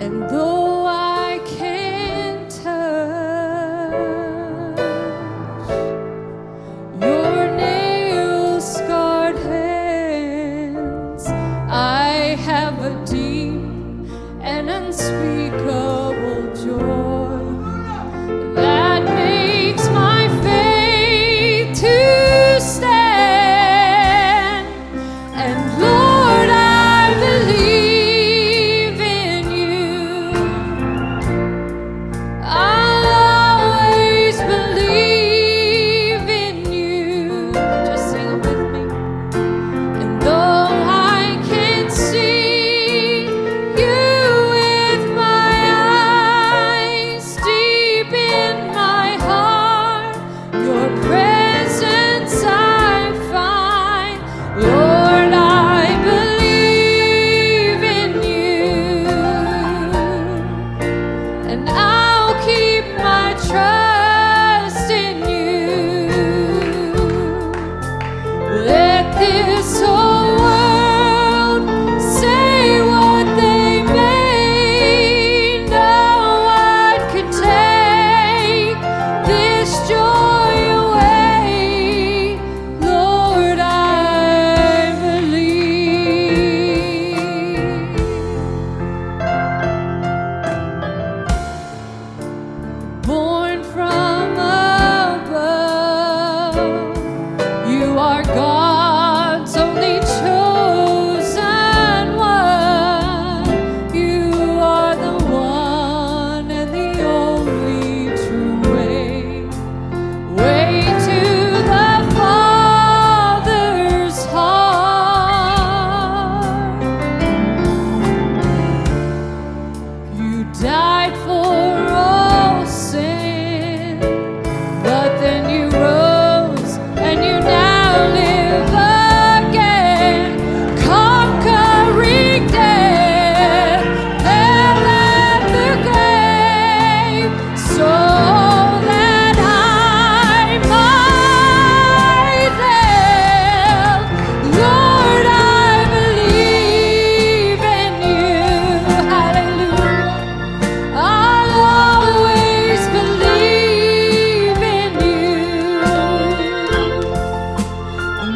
And though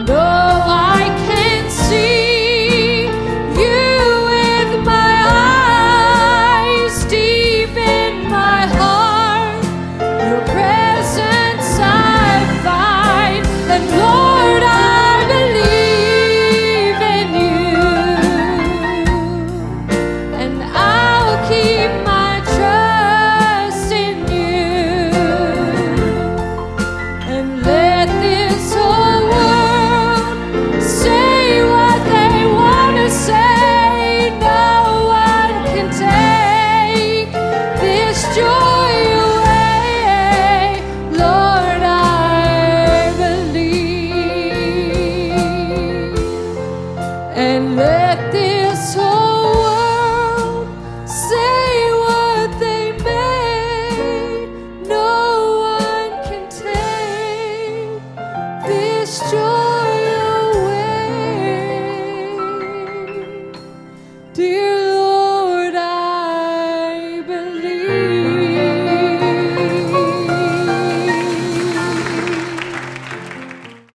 And destroy.